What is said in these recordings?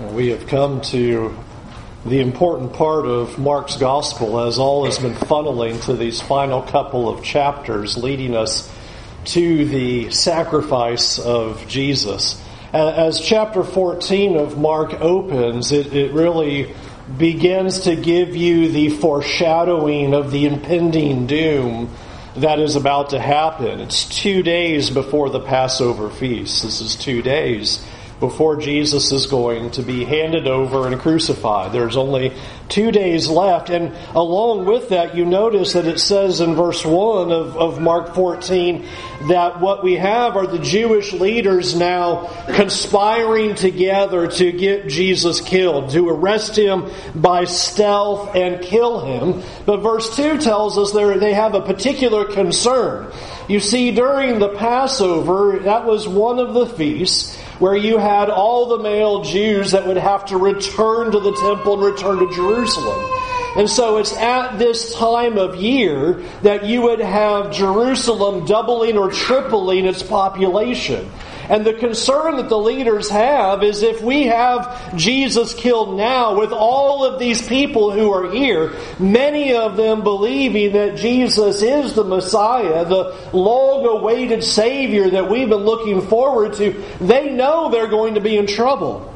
We have come to the important part of Mark's gospel as all has been funneling to these final couple of chapters, leading us to the sacrifice of Jesus. As chapter 14 of Mark opens, it, it really begins to give you the foreshadowing of the impending doom that is about to happen. It's two days before the Passover feast. This is two days before Jesus is going to be handed over and crucified. There's only two days left. And along with that, you notice that it says in verse 1 of, of Mark 14 that what we have are the Jewish leaders now conspiring together to get Jesus killed, to arrest him by stealth and kill him. But verse 2 tells us they have a particular concern. You see, during the Passover, that was one of the feasts where you had all the male Jews that would have to return to the temple and return to Jerusalem. And so it's at this time of year that you would have Jerusalem doubling or tripling its population. And the concern that the leaders have is if we have Jesus killed now with all of these people who are here, many of them believing that Jesus is the Messiah, the long awaited Savior that we've been looking forward to, they know they're going to be in trouble.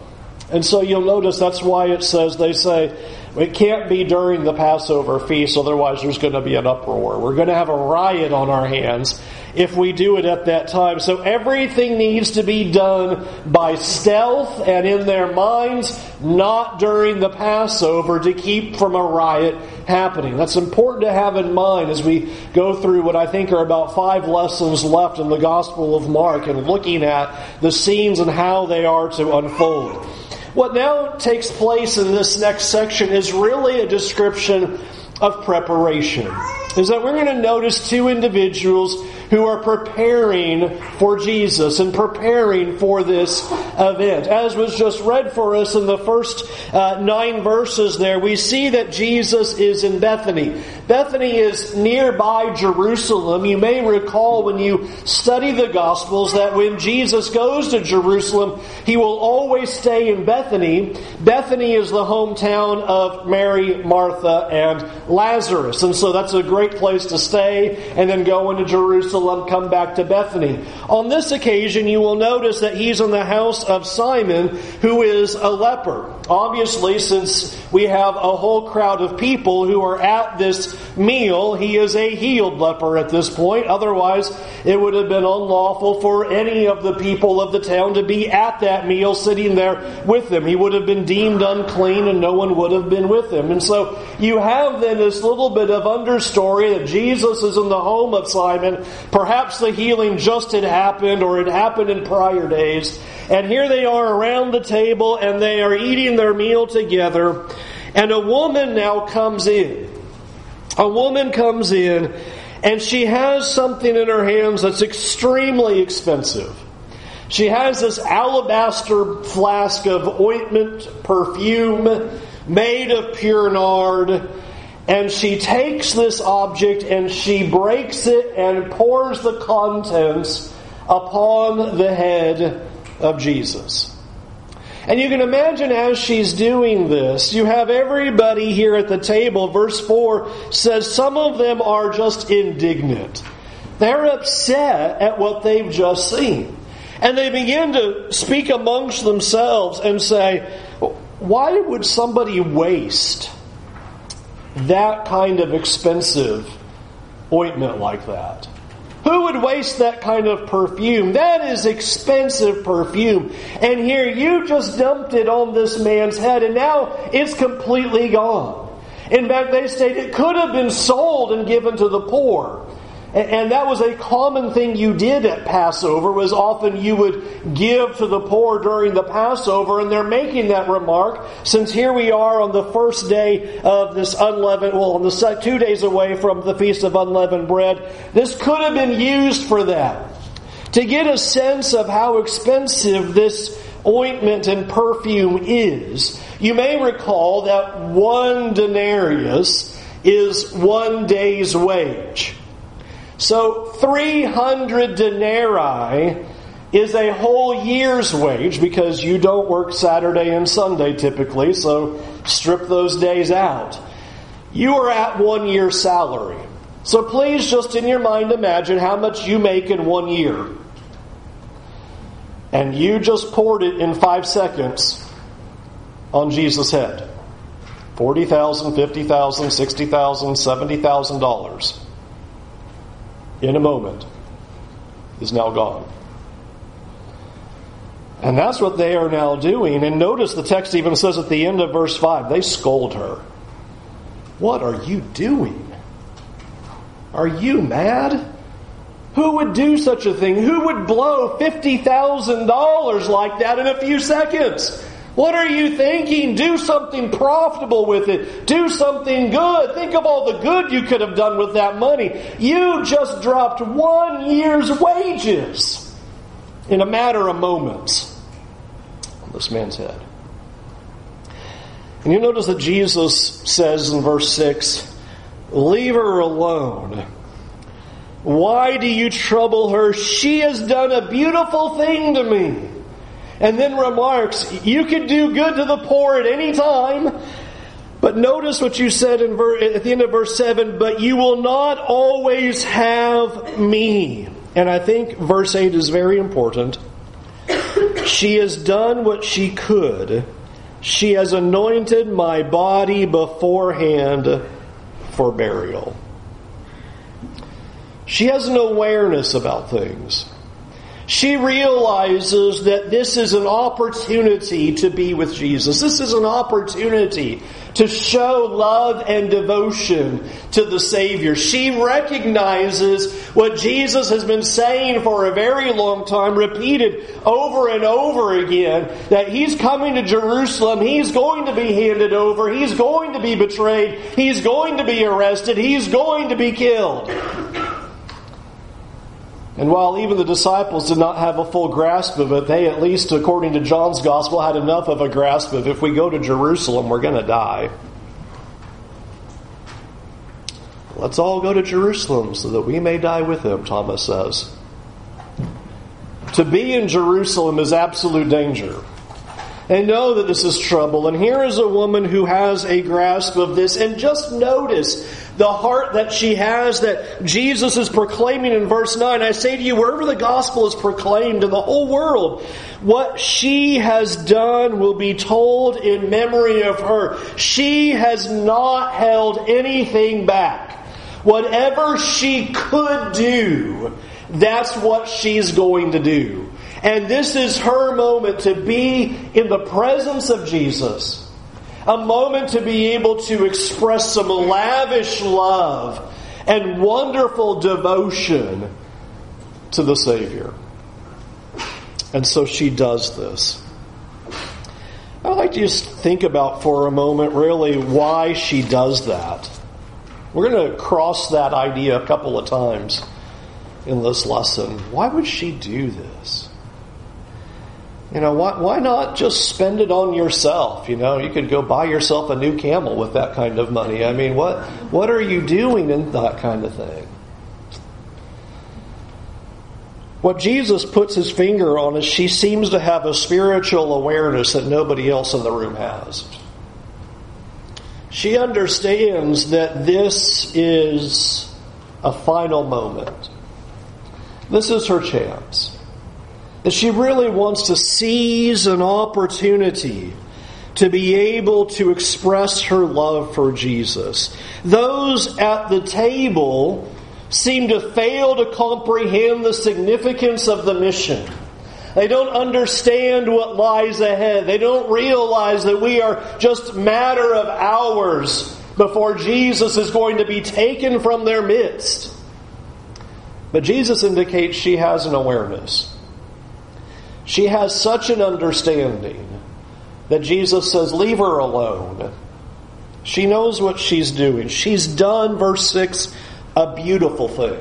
And so you'll notice that's why it says, they say, it can't be during the Passover feast, otherwise there's going to be an uproar. We're going to have a riot on our hands if we do it at that time. So everything needs to be done by stealth and in their minds, not during the Passover to keep from a riot happening. That's important to have in mind as we go through what I think are about five lessons left in the Gospel of Mark and looking at the scenes and how they are to unfold. What now takes place in this next section is really a description of preparation. Is that we're going to notice two individuals who are preparing for Jesus and preparing for this event. As was just read for us in the first uh, nine verses there, we see that Jesus is in Bethany. Bethany is nearby Jerusalem. You may recall when you study the Gospels that when Jesus goes to Jerusalem, he will always stay in Bethany. Bethany is the hometown of Mary, Martha, and Lazarus. And so that's a great place to stay and then go into Jerusalem come back to Bethany. On this occasion, you will notice that he's in the house of Simon, who is a leper. Obviously, since we have a whole crowd of people who are at this meal, he is a healed leper at this point. Otherwise, it would have been unlawful for any of the people of the town to be at that meal sitting there with him. He would have been deemed unclean and no one would have been with him. And so you have then this little bit of understory that Jesus is in the home of Simon. Perhaps the healing just had happened or it happened in prior days. And here they are around the table and they are eating their meal together. And a woman now comes in. A woman comes in and she has something in her hands that's extremely expensive. She has this alabaster flask of ointment, perfume, made of pure nard, and she takes this object and she breaks it and pours the contents upon the head of Jesus. And you can imagine as she's doing this, you have everybody here at the table. Verse 4 says some of them are just indignant. They're upset at what they've just seen. And they begin to speak amongst themselves and say, why would somebody waste that kind of expensive ointment like that? Who would waste that kind of perfume? That is expensive perfume. And here you just dumped it on this man's head and now it's completely gone. In fact, they state it could have been sold and given to the poor. And that was a common thing you did at Passover, was often you would give to the poor during the Passover, and they're making that remark, since here we are on the first day of this unleavened, well, on the two days away from the Feast of Unleavened Bread, this could have been used for that. To get a sense of how expensive this ointment and perfume is, you may recall that one denarius is one day's wage. So 300 denarii is a whole year's wage because you don't work Saturday and Sunday typically, so strip those days out. You are at one year's salary. So please just in your mind imagine how much you make in one year. And you just poured it in five seconds on Jesus' head. $40,000, $50,000, $60,000, $70,000 in a moment is now gone. And that's what they are now doing. And notice the text even says at the end of verse 5 they scold her. What are you doing? Are you mad? Who would do such a thing? Who would blow $50,000 like that in a few seconds? What are you thinking? Do something profitable with it. Do something good. Think of all the good you could have done with that money. You just dropped one year's wages in a matter of moments on this man's head. And you notice that Jesus says in verse 6 Leave her alone. Why do you trouble her? She has done a beautiful thing to me. And then remarks, You can do good to the poor at any time. But notice what you said in ver- at the end of verse 7 but you will not always have me. And I think verse 8 is very important. She has done what she could. She has anointed my body beforehand for burial. She has an awareness about things. She realizes that this is an opportunity to be with Jesus. This is an opportunity to show love and devotion to the Savior. She recognizes what Jesus has been saying for a very long time, repeated over and over again, that He's coming to Jerusalem, He's going to be handed over, He's going to be betrayed, He's going to be arrested, He's going to be killed. And while even the disciples did not have a full grasp of it, they, at least according to John's gospel, had enough of a grasp of if we go to Jerusalem, we're going to die. Let's all go to Jerusalem so that we may die with him, Thomas says. To be in Jerusalem is absolute danger. And know that this is trouble. And here is a woman who has a grasp of this. And just notice the heart that she has that Jesus is proclaiming in verse 9. I say to you, wherever the gospel is proclaimed in the whole world, what she has done will be told in memory of her. She has not held anything back. Whatever she could do, that's what she's going to do. And this is her moment to be in the presence of Jesus a moment to be able to express some lavish love and wonderful devotion to the Savior. And so she does this. I'd like to just think about for a moment really why she does that. We're going to cross that idea a couple of times in this lesson. Why would she do this? You know, why, why not just spend it on yourself? You know, you could go buy yourself a new camel with that kind of money. I mean, what, what are you doing in that kind of thing? What Jesus puts his finger on is she seems to have a spiritual awareness that nobody else in the room has. She understands that this is a final moment. This is her chance that she really wants to seize an opportunity to be able to express her love for Jesus. Those at the table seem to fail to comprehend the significance of the mission. They don't understand what lies ahead. They don't realize that we are just matter of hours before Jesus is going to be taken from their midst. But Jesus indicates she has an awareness. She has such an understanding that Jesus says, Leave her alone. She knows what she's doing. She's done, verse 6, a beautiful thing.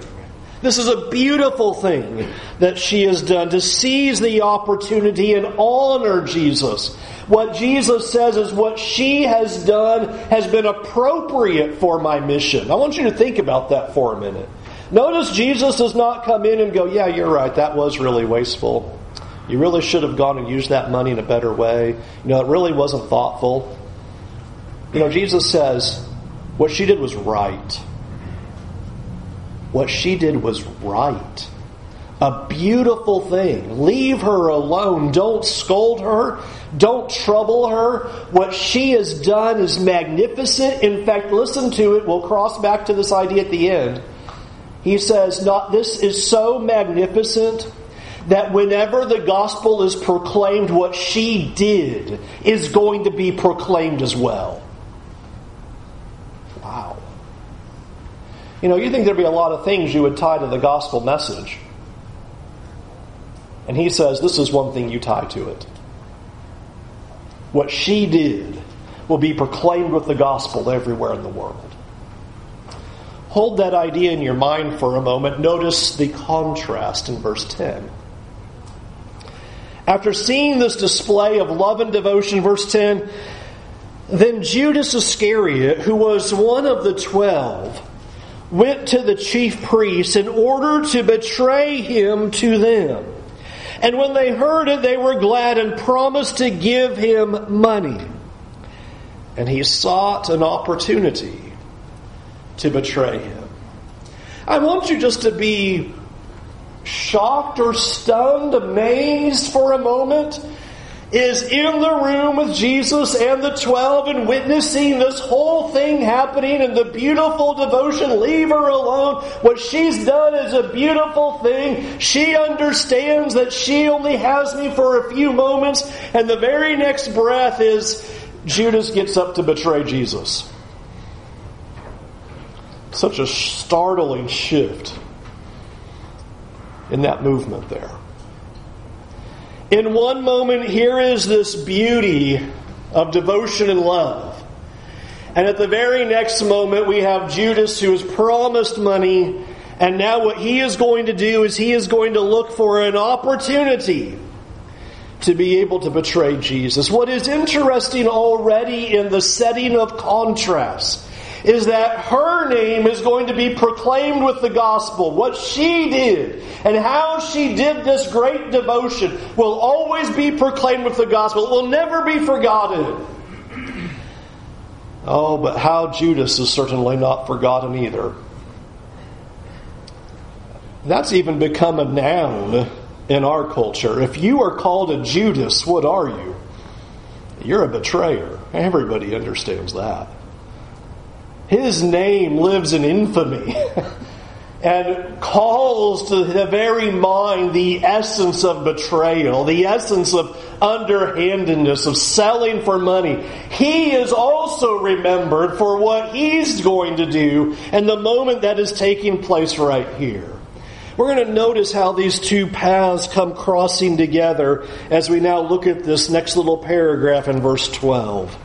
This is a beautiful thing that she has done to seize the opportunity and honor Jesus. What Jesus says is what she has done has been appropriate for my mission. I want you to think about that for a minute. Notice Jesus does not come in and go, Yeah, you're right, that was really wasteful. You really should have gone and used that money in a better way. You know, it really wasn't thoughtful. You know, Jesus says, What she did was right. What she did was right. A beautiful thing. Leave her alone. Don't scold her. Don't trouble her. What she has done is magnificent. In fact, listen to it. We'll cross back to this idea at the end. He says, not, this is so magnificent that whenever the gospel is proclaimed, what she did is going to be proclaimed as well. Wow. You know, you think there'd be a lot of things you would tie to the gospel message. And he says, this is one thing you tie to it. What she did will be proclaimed with the gospel everywhere in the world. Hold that idea in your mind for a moment. Notice the contrast in verse 10. After seeing this display of love and devotion, verse 10, then Judas Iscariot, who was one of the twelve, went to the chief priests in order to betray him to them. And when they heard it, they were glad and promised to give him money. And he sought an opportunity to betray him. I want you just to be shocked or stunned, amazed for a moment, is in the room with Jesus and the twelve and witnessing this whole thing happening and the beautiful devotion. Leave her alone. What she's done is a beautiful thing. She understands that she only has me for a few moments, and the very next breath is Judas gets up to betray Jesus. Such a startling shift in that movement there. In one moment, here is this beauty of devotion and love. And at the very next moment, we have Judas who is promised money. And now, what he is going to do is he is going to look for an opportunity to be able to betray Jesus. What is interesting already in the setting of contrast is that her name is going to be proclaimed with the gospel. What she did and how she did this great devotion will always be proclaimed with the gospel. It will never be forgotten. Oh, but how Judas is certainly not forgotten either. That's even become a noun in our culture. If you are called a Judas, what are you? You're a betrayer. Everybody understands that. His name lives in infamy and calls to the very mind the essence of betrayal, the essence of underhandedness, of selling for money. He is also remembered for what he's going to do and the moment that is taking place right here. We're going to notice how these two paths come crossing together as we now look at this next little paragraph in verse 12.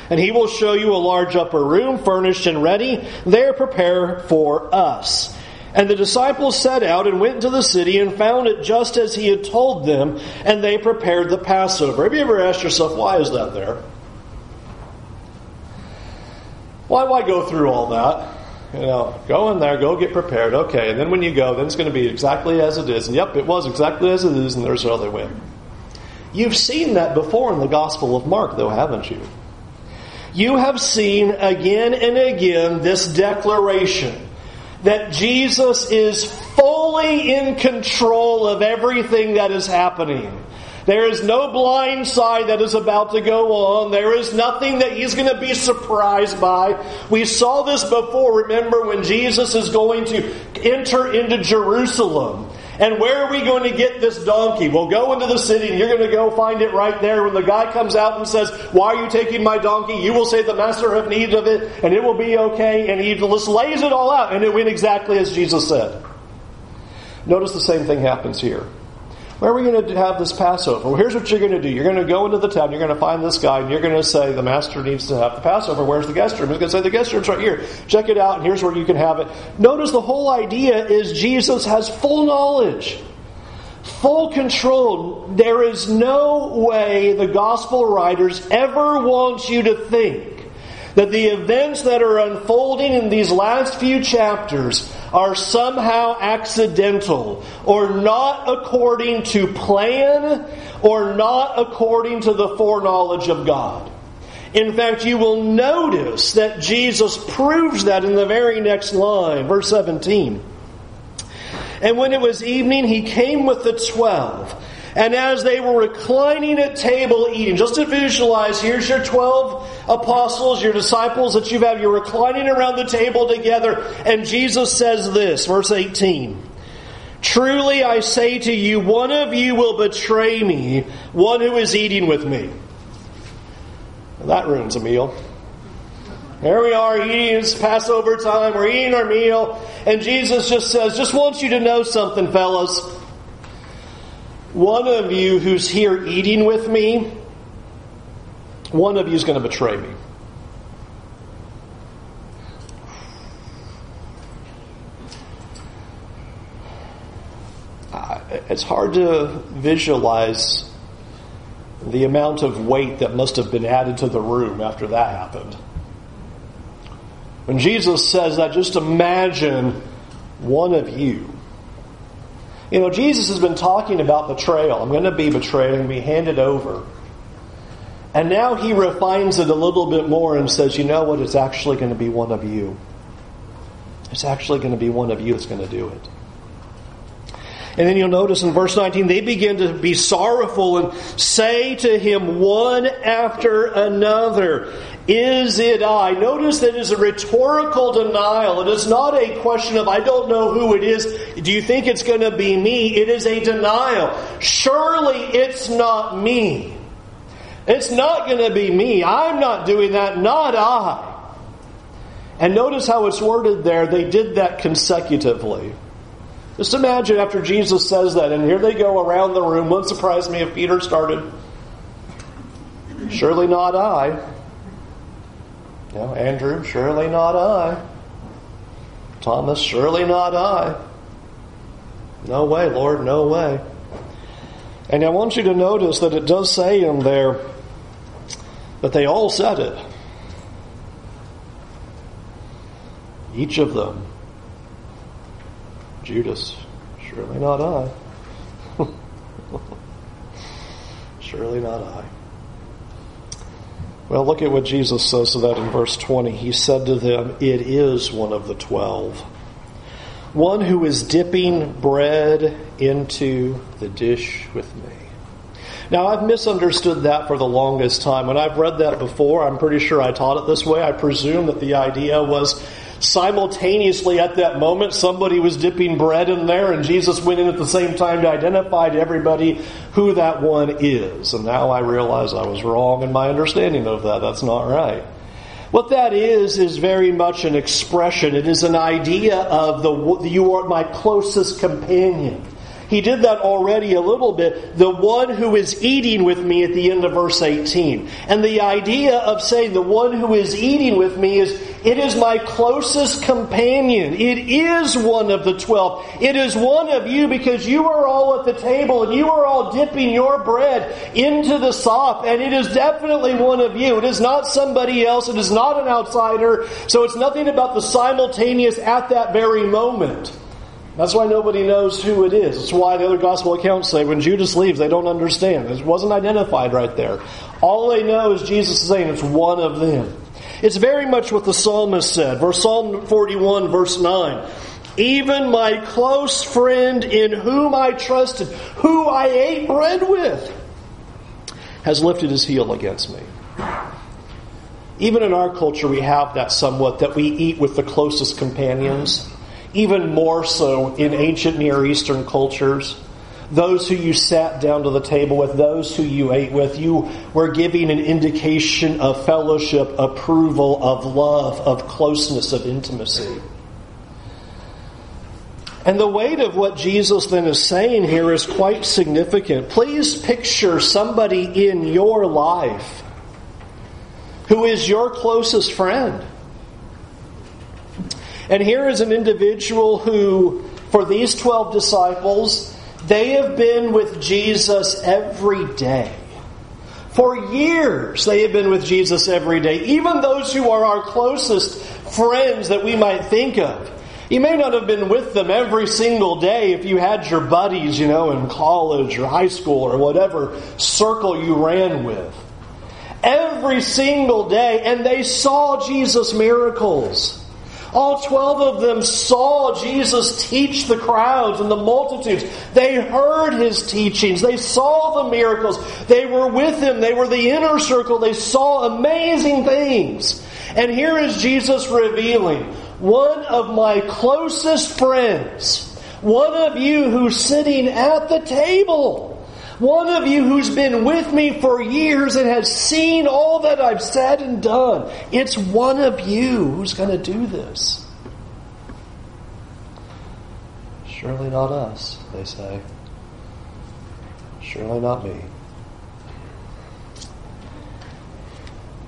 And he will show you a large upper room furnished and ready. There prepare for us. And the disciples set out and went into the city and found it just as he had told them, and they prepared the Passover. Have you ever asked yourself, why is that there? Why, why go through all that? You know, go in there, go get prepared, okay, and then when you go, then it's going to be exactly as it is. And yep, it was exactly as it is, and there's how they went. You've seen that before in the Gospel of Mark, though, haven't you? You have seen again and again this declaration that Jesus is fully in control of everything that is happening. There is no blind side that is about to go on. There is nothing that he's going to be surprised by. We saw this before. Remember when Jesus is going to enter into Jerusalem and where are we going to get this donkey? We'll go into the city and you're going to go find it right there. When the guy comes out and says, Why are you taking my donkey? You will say, The master have need of it and it will be okay. And he just lays it all out and it went exactly as Jesus said. Notice the same thing happens here. Where are we going to have this Passover? Well, here's what you're going to do. You're going to go into the town, you're going to find this guy, and you're going to say, The master needs to have the Passover. Where's the guest room? He's going to say, The guest room's right here. Check it out, and here's where you can have it. Notice the whole idea is Jesus has full knowledge, full control. There is no way the gospel writers ever want you to think that the events that are unfolding in these last few chapters are somehow accidental or not according to plan or not according to the foreknowledge of God. In fact, you will notice that Jesus proves that in the very next line, verse 17. And when it was evening, he came with the twelve. And as they were reclining at table eating, just to visualize, here's your 12 apostles, your disciples that you've had, you're reclining around the table together, and Jesus says this, verse 18. Truly I say to you, one of you will betray me, one who is eating with me. that ruins a meal. There we are eating, it's Passover time, we're eating our meal, and Jesus just says, just wants you to know something, fellas. One of you who's here eating with me, one of you is going to betray me. It's hard to visualize the amount of weight that must have been added to the room after that happened. When Jesus says that, just imagine one of you you know, Jesus has been talking about betrayal. I'm going to be betrayed and be handed over. And now he refines it a little bit more and says, you know what? It's actually going to be one of you. It's actually going to be one of you that's going to do it. And then you'll notice in verse 19, they begin to be sorrowful and say to him one after another, Is it I? Notice that it is a rhetorical denial. It is not a question of, I don't know who it is. Do you think it's going to be me? It is a denial. Surely it's not me. It's not going to be me. I'm not doing that. Not I. And notice how it's worded there. They did that consecutively. Just imagine after Jesus says that, and here they go around the room. Wouldn't surprise me if Peter started. Surely not I. Know, Andrew, surely not I. Thomas, surely not I. No way, Lord, no way. And I want you to notice that it does say in there that they all said it. Each of them Judas, surely not I. surely not I. Well, look at what Jesus says to that in verse 20. He said to them, It is one of the twelve, one who is dipping bread into the dish with me. Now, I've misunderstood that for the longest time. When I've read that before, I'm pretty sure I taught it this way. I presume that the idea was simultaneously at that moment somebody was dipping bread in there and Jesus went in at the same time to identify to everybody who that one is. And now I realize I was wrong in my understanding of that. That's not right. What that is, is very much an expression. It is an idea of the, you are my closest companion. He did that already a little bit. The one who is eating with me at the end of verse 18. And the idea of saying the one who is eating with me is, it is my closest companion. It is one of the twelve. It is one of you because you are all at the table and you are all dipping your bread into the sop. And it is definitely one of you. It is not somebody else. It is not an outsider. So it's nothing about the simultaneous at that very moment. That's why nobody knows who it is. That's why the other gospel accounts say when Judas leaves, they don't understand. It wasn't identified right there. All they know is Jesus is saying it's one of them. It's very much what the psalmist said. Verse Psalm 41, verse 9. Even my close friend in whom I trusted, who I ate bread with, has lifted his heel against me. Even in our culture, we have that somewhat that we eat with the closest companions even more so in ancient Near Eastern cultures. Those who you sat down to the table with, those who you ate with, you were giving an indication of fellowship, approval, of love, of closeness, of intimacy. And the weight of what Jesus then is saying here is quite significant. Please picture somebody in your life who is your closest friend. And here is an individual who, for these 12 disciples, they have been with Jesus every day. For years, they have been with Jesus every day. Even those who are our closest friends that we might think of. You may not have been with them every single day if you had your buddies, you know, in college or high school or whatever circle you ran with. Every single day, and they saw Jesus' miracles. All 12 of them saw Jesus teach the crowds and the multitudes. They heard his teachings. They saw the miracles. They were with him. They were the inner circle. They saw amazing things. And here is Jesus revealing one of my closest friends, one of you who's sitting at the table, one of you who's been with me for years and has seen all that I've said and done. It's one of you who's going to do this. Surely not us, they say. Surely not me.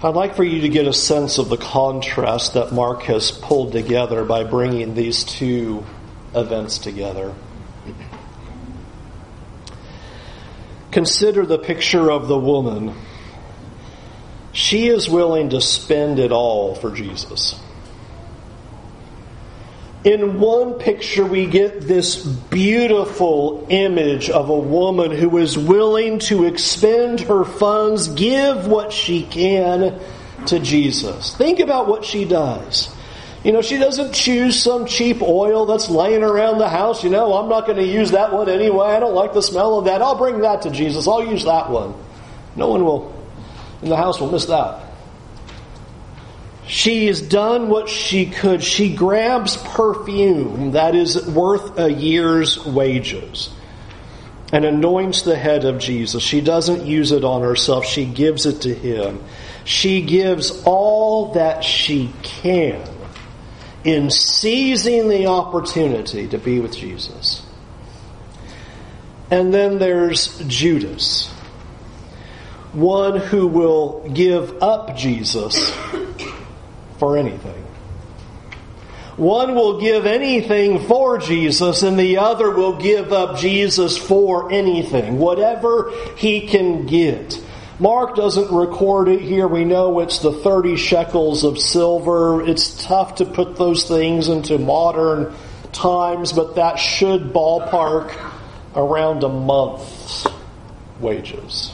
I'd like for you to get a sense of the contrast that Mark has pulled together by bringing these two events together. Consider the picture of the woman. She is willing to spend it all for Jesus. In one picture, we get this beautiful image of a woman who is willing to expend her funds, give what she can to Jesus. Think about what she does. You know, she doesn't choose some cheap oil that's laying around the house. You know, I'm not going to use that one anyway. I don't like the smell of that. I'll bring that to Jesus. I'll use that one. No one will in the house will miss that. She has done what she could. She grabs perfume that is worth a year's wages and anoints the head of Jesus. She doesn't use it on herself, she gives it to him. She gives all that she can in seizing the opportunity to be with Jesus. And then there's Judas, one who will give up Jesus for anything. One will give anything for Jesus, and the other will give up Jesus for anything, whatever he can get. Mark doesn't record it here. We know it's the 30 shekels of silver. It's tough to put those things into modern times, but that should ballpark around a month's wages.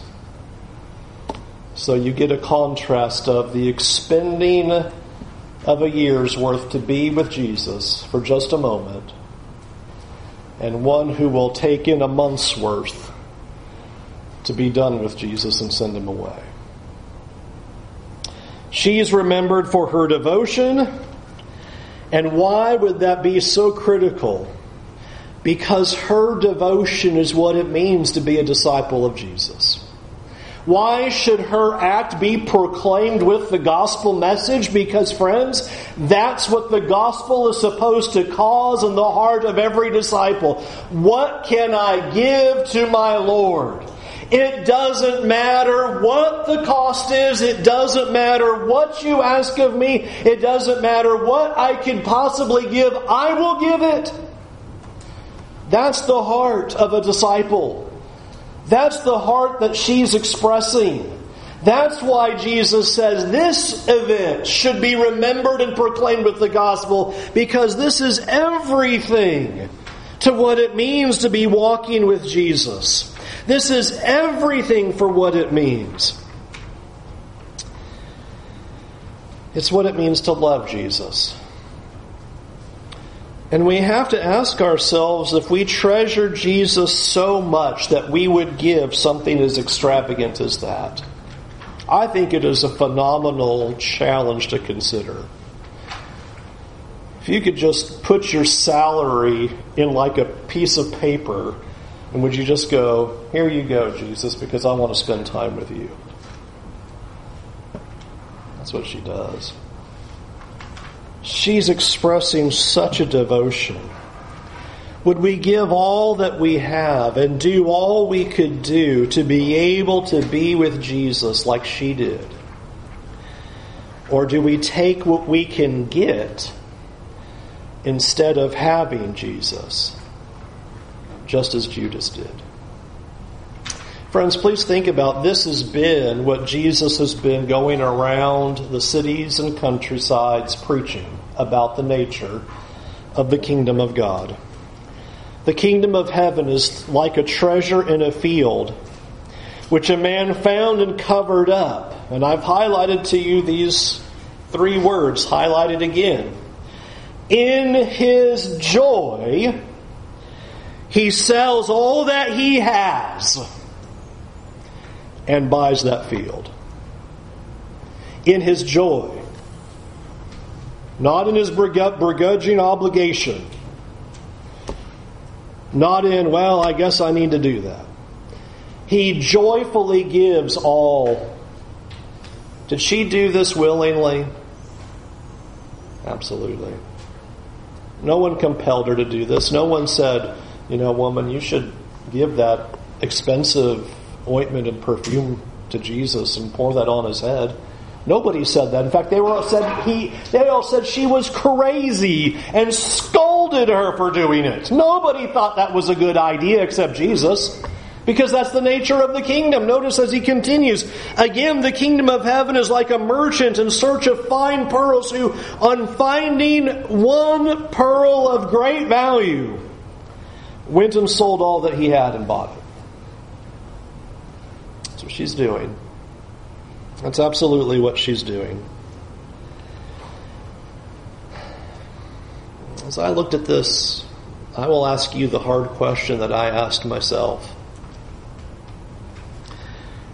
So you get a contrast of the expending of a year's worth to be with Jesus for just a moment, and one who will take in a month's worth to be done with Jesus and send him away. She is remembered for her devotion. And why would that be so critical? Because her devotion is what it means to be a disciple of Jesus. Why should her act be proclaimed with the gospel message? Because, friends, that's what the gospel is supposed to cause in the heart of every disciple. What can I give to my Lord? It doesn't matter what the cost is. It doesn't matter what you ask of me. It doesn't matter what I can possibly give. I will give it. That's the heart of a disciple. That's the heart that she's expressing. That's why Jesus says this event should be remembered and proclaimed with the gospel because this is everything to what it means to be walking with Jesus. This is everything for what it means. It's what it means to love Jesus. And we have to ask ourselves if we treasure Jesus so much that we would give something as extravagant as that. I think it is a phenomenal challenge to consider. If you could just put your salary in like a piece of paper, and would you just go, Here you go, Jesus, because I want to spend time with you? That's what she does she's expressing such a devotion. Would we give all that we have and do all we could do to be able to be with Jesus like she did? Or do we take what we can get instead of having Jesus, just as Judas did? Friends, please think about this has been what Jesus has been going around the cities and countrysides preaching about the nature of the kingdom of God. The kingdom of heaven is like a treasure in a field, which a man found and covered up. And I've highlighted to you these three words, highlighted again. In his joy, he sells all that he has and buys that field. In his joy, not in his begrudging obligation, not in, well, I guess I need to do that. He joyfully gives all. Did she do this willingly? Absolutely. No one compelled her to do this. No one said, you know, woman, you should give that expensive ointment and perfume to Jesus and pour that on his head. Nobody said that. In fact, they were said he they all said she was crazy and scolded her for doing it. Nobody thought that was a good idea except Jesus. Because that's the nature of the kingdom. Notice as he continues, again, the kingdom of heaven is like a merchant in search of fine pearls who, on finding one pearl of great value, went and sold all that he had and bought it. That's what she's doing. That's absolutely what she's doing. As I looked at this, I will ask you the hard question that I asked myself.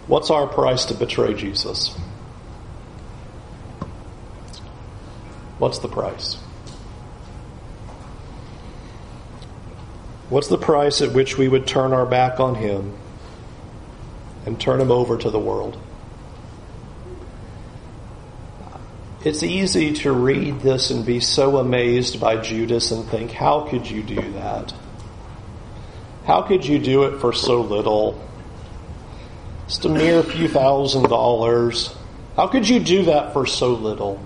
What's our price to betray Jesus? What's the price? What's the price at which we would turn our back on him and turn him over to the world? It's easy to read this and be so amazed by Judas and think, how could you do that? How could you do it for so little? Just a mere few thousand dollars. How could you do that for so little?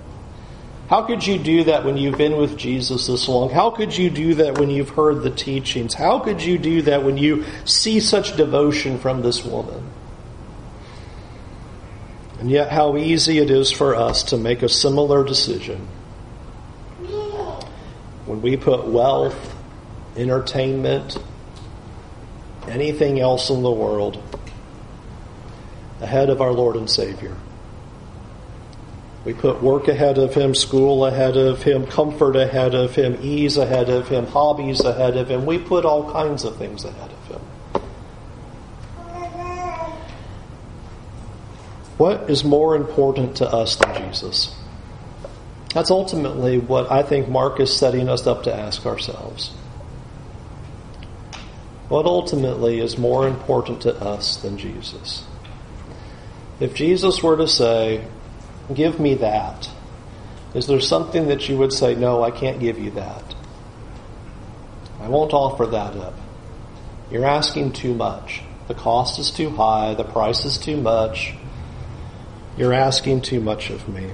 How could you do that when you've been with Jesus this long? How could you do that when you've heard the teachings? How could you do that when you see such devotion from this woman? And yet, how easy it is for us to make a similar decision when we put wealth, entertainment, anything else in the world ahead of our Lord and Savior. We put work ahead of Him, school ahead of Him, comfort ahead of Him, ease ahead of Him, hobbies ahead of Him. We put all kinds of things ahead of Him. What is more important to us than Jesus? That's ultimately what I think Mark is setting us up to ask ourselves. What ultimately is more important to us than Jesus? If Jesus were to say, Give me that, is there something that you would say, No, I can't give you that? I won't offer that up. You're asking too much. The cost is too high, the price is too much. You're asking too much of me.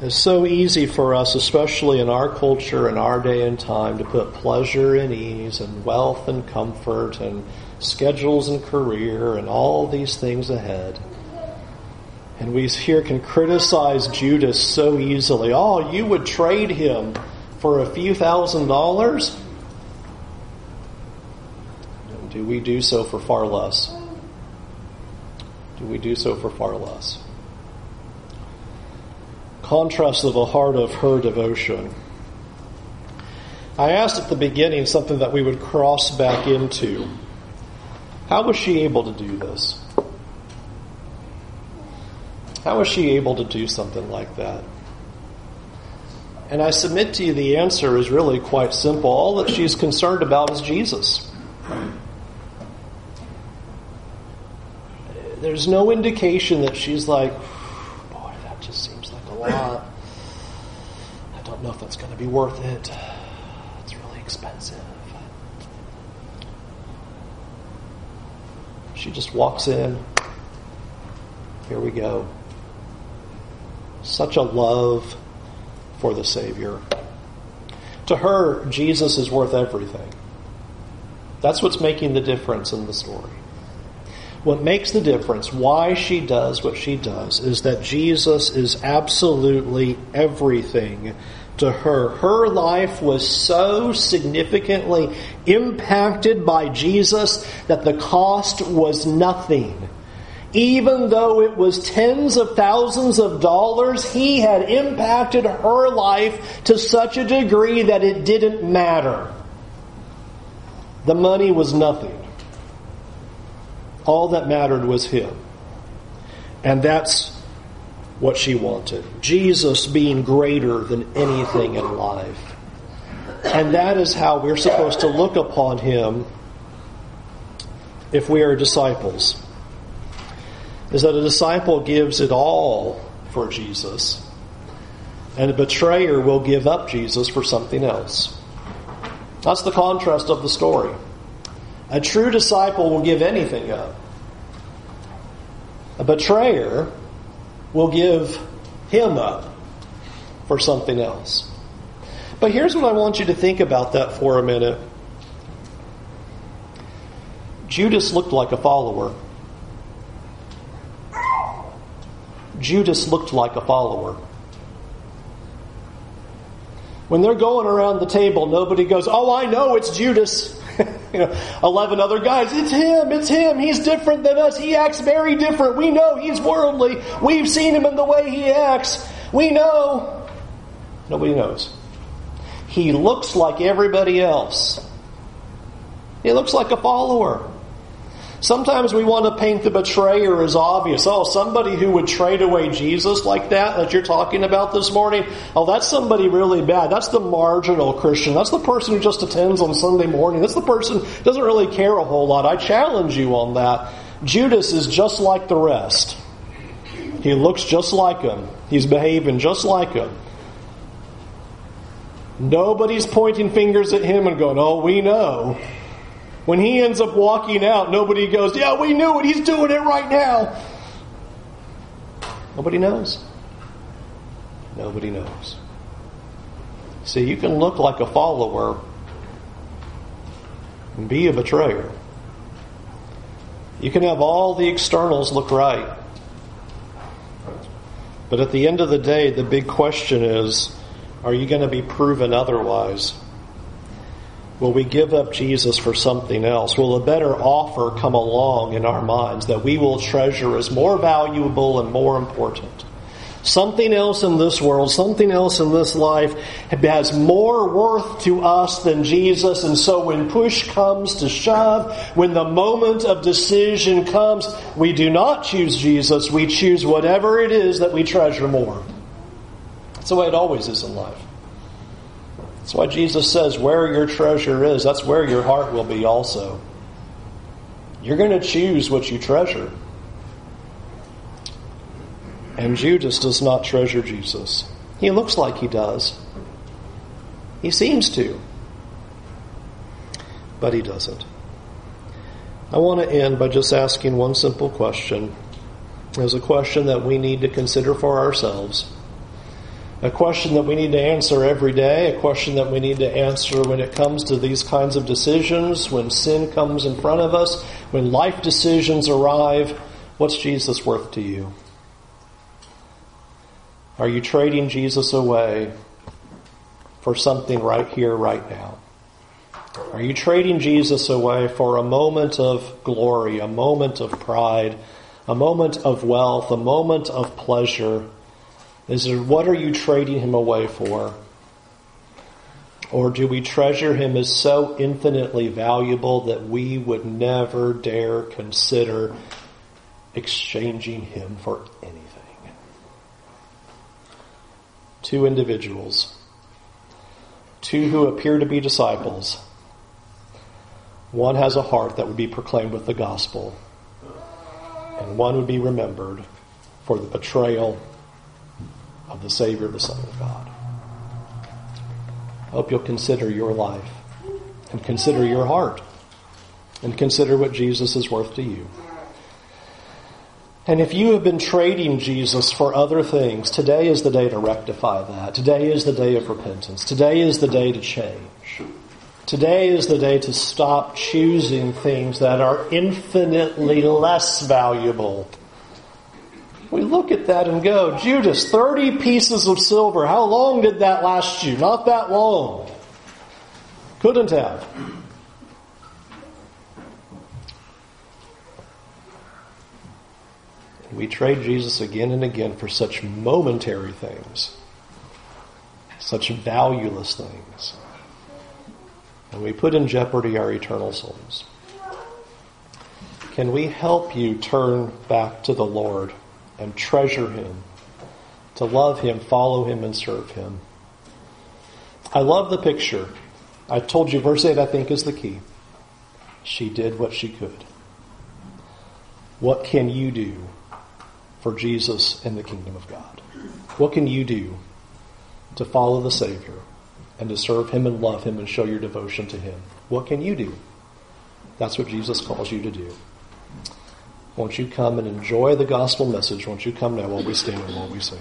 It's so easy for us, especially in our culture and our day and time, to put pleasure and ease and wealth and comfort and schedules and career and all these things ahead. And we here can criticize Judas so easily. Oh, you would trade him for a few thousand dollars? Do we do so for far less? do we do so for far less? Contrast of the heart of her devotion. I asked at the beginning something that we would cross back into. How was she able to do this? How was she able to do something like that? And I submit to you the answer is really quite simple. All that she's concerned about is Jesus. There's no indication that she's like, boy, that just seems like a lot. I don't know if that's going to be worth it. It's really expensive. She just walks in. Here we go. Such a love for the Savior. To her, Jesus is worth everything. That's what's making the difference in the story. What makes the difference, why she does what she does, is that Jesus is absolutely everything to her. Her life was so significantly impacted by Jesus that the cost was nothing. Even though it was tens of thousands of dollars, he had impacted her life to such a degree that it didn't matter. The money was nothing. All that mattered was him. And that's what she wanted. Jesus being greater than anything in life. And that is how we're supposed to look upon him if we are disciples. Is that a disciple gives it all for Jesus, and a betrayer will give up Jesus for something else. That's the contrast of the story. A true disciple will give anything up. A betrayer will give him up for something else. But here's what I want you to think about that for a minute. Judas looked like a follower. Judas looked like a follower. When they're going around the table, nobody goes, Oh, I know it's Judas. you know, 11 other guys, it's him, it's him, he's different than us, he acts very different. We know he's worldly, we've seen him in the way he acts, we know. Nobody knows. He looks like everybody else. He looks like a follower. Sometimes we want to paint the betrayer as obvious. Oh, somebody who would trade away Jesus like that, that you're talking about this morning. Oh, that's somebody really bad. That's the marginal Christian. That's the person who just attends on Sunday morning. That's the person who doesn't really care a whole lot. I challenge you on that. Judas is just like the rest. He looks just like him. He's behaving just like him. Nobody's pointing fingers at him and going, oh, we know. When he ends up walking out, nobody goes, Yeah, we knew it. He's doing it right now. Nobody knows. Nobody knows. See, you can look like a follower and be a betrayer. You can have all the externals look right. But at the end of the day, the big question is are you going to be proven otherwise? Will we give up Jesus for something else? Will a better offer come along in our minds that we will treasure as more valuable and more important? Something else in this world, something else in this life has more worth to us than Jesus. And so when push comes to shove, when the moment of decision comes, we do not choose Jesus. We choose whatever it is that we treasure more. That's the way it always is in life. That's why Jesus says, where your treasure is, that's where your heart will be also. You're going to choose what you treasure. And Judas does not treasure Jesus. He looks like he does. He seems to. But he doesn't. I want to end by just asking one simple question. It's a question that we need to consider for ourselves a question that we need to answer every day, a question that we need to answer when it comes to these kinds of decisions, when sin comes in front of us, when life decisions arrive. What's Jesus worth to you? Are you trading Jesus away for something right here, right now? Are you trading Jesus away for a moment of glory, a moment of pride, a moment of wealth, a moment of pleasure? Is there, what are you trading him away for? Or do we treasure him as so infinitely valuable that we would never dare consider exchanging him for anything? Two individuals, two who appear to be disciples. One has a heart that would be proclaimed with the gospel, and one would be remembered for the betrayal of the Savior, the Son of God. I hope you'll consider your life and consider your heart and consider what Jesus is worth to you. And if you have been trading Jesus for other things, today is the day to rectify that. Today is the day of repentance. Today is the day to change. Today is the day to stop choosing things that are infinitely less valuable. We look at that and go, Judas, 30 pieces of silver. How long did that last you? Not that long. Couldn't have. We trade Jesus again and again for such momentary things, such valueless things. And we put in jeopardy our eternal souls. Can we help you turn back to the Lord and treasure Him, to love Him, follow Him, and serve Him? I love the picture. I told you verse 8 I think is the key. She did what she could. What can you do for Jesus and the kingdom of God? What can you do to follow the Savior and to serve Him and love Him and show your devotion to Him? What can you do? That's what Jesus calls you to do. Won't you come and enjoy the gospel message? Won't you come now while we stand and while we sing?